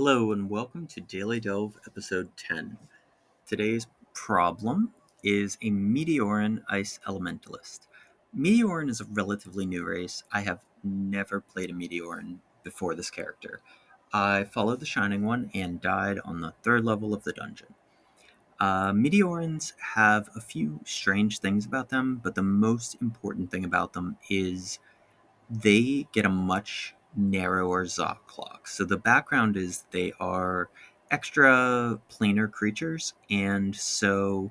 Hello and welcome to Daily Delve episode 10. Today's problem is a Meteoran Ice Elementalist. Meteoran is a relatively new race. I have never played a Meteoran before this character. I followed the Shining One and died on the third level of the dungeon. Uh, Meteorans have a few strange things about them, but the most important thing about them is they get a much narrower Zot clocks. So the background is they are extra planar creatures, and so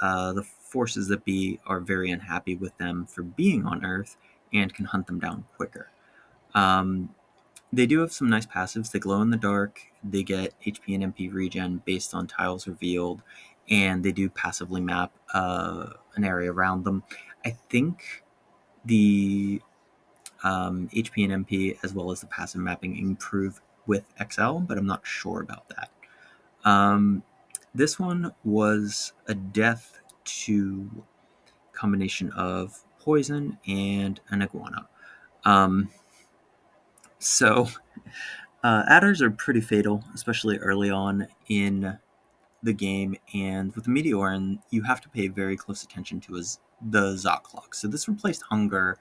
uh, the forces that be are very unhappy with them for being on Earth and can hunt them down quicker. Um, they do have some nice passives. They glow in the dark. They get HP and MP regen based on tiles revealed, and they do passively map uh, an area around them. I think the um, HP and MP as well as the passive mapping improve with XL, but I'm not sure about that. Um, this one was a death to combination of poison and an iguana. Um, so uh, adders are pretty fatal, especially early on in the game. And with the Meteoran, you have to pay very close attention to his, the Zot clock. So this replaced Hunger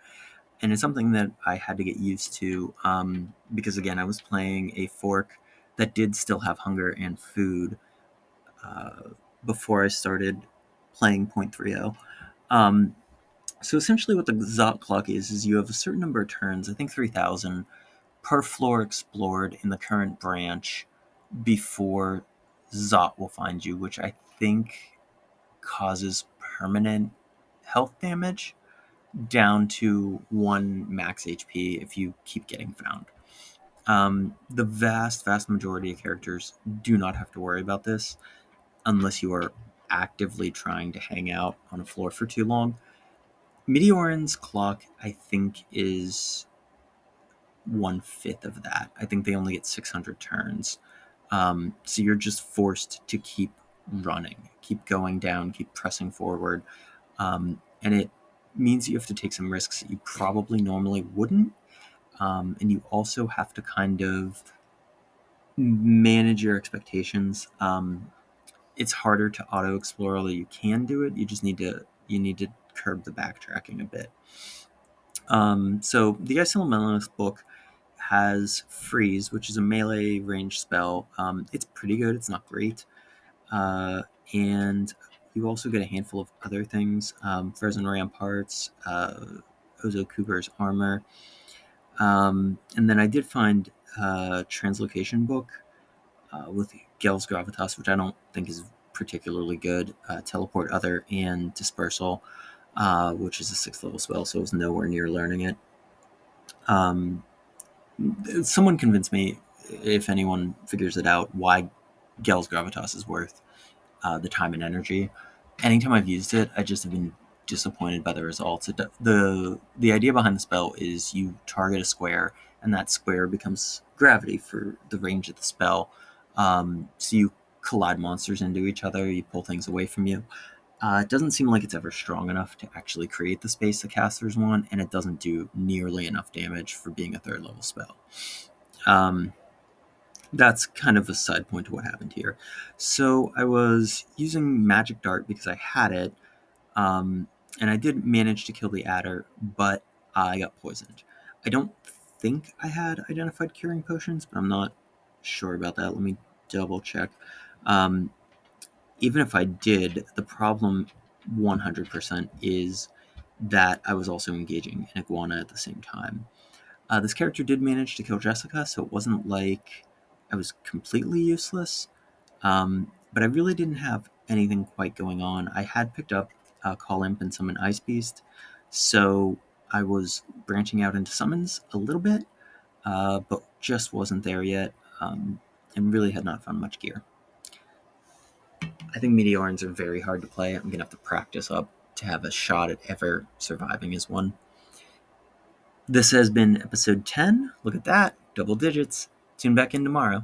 and it's something that I had to get used to um, because again I was playing a fork that did still have hunger and food uh, before I started playing 0.30. Um, so essentially, what the Zot clock is is you have a certain number of turns, I think 3,000 per floor explored in the current branch before Zot will find you, which I think causes permanent health damage down to one max HP if you keep getting found. Um, the vast, vast majority of characters do not have to worry about this unless you are actively trying to hang out on a floor for too long. Meteoran's clock, I think, is one fifth of that. I think they only get 600 turns. Um, so you're just forced to keep running, keep going down, keep pressing forward. Um, and it means you have to take some risks that you probably normally wouldn't. Um, and you also have to kind of manage your expectations. Um, it's harder to auto explore, although you can do it. You just need to you need to curb the backtracking a bit. Um, so the Ice Elementalist book has freeze, which is a melee range spell. Um, it's pretty good. It's not great, uh, and you also get a handful of other things um, Frozen Ramparts, uh, Ozocubu's armor. Um, and then I did find a translocation book uh, with Gell's Gravitas, which I don't think is particularly good. Uh, Teleport Other and Dispersal, uh, which is a sixth level spell, so I was nowhere near learning it. Um, someone convinced me, if anyone figures it out, why Gell's Gravitas is worth uh, the time and energy. Anytime I've used it, I just have been disappointed by the results. It, the The idea behind the spell is you target a square, and that square becomes gravity for the range of the spell. Um, so you collide monsters into each other, you pull things away from you. Uh, it doesn't seem like it's ever strong enough to actually create the space the casters want, and it doesn't do nearly enough damage for being a third level spell. Um, that's kind of a side point to what happened here. So I was using Magic Dart because I had it, um, and I did manage to kill the adder, but I got poisoned. I don't think I had identified curing potions, but I'm not sure about that. Let me double check. Um, even if I did, the problem 100% is that I was also engaging an iguana at the same time. Uh, this character did manage to kill Jessica, so it wasn't like I was completely useless. Um, but I really didn't have anything quite going on. I had picked up uh, Call Imp and Summon Ice Beast, so I was branching out into summons a little bit, uh, but just wasn't there yet, um, and really had not found much gear. I think Meteorans are very hard to play. I'm gonna have to practice up to have a shot at ever surviving as one. This has been episode 10. Look at that, double digits. Tune back in tomorrow.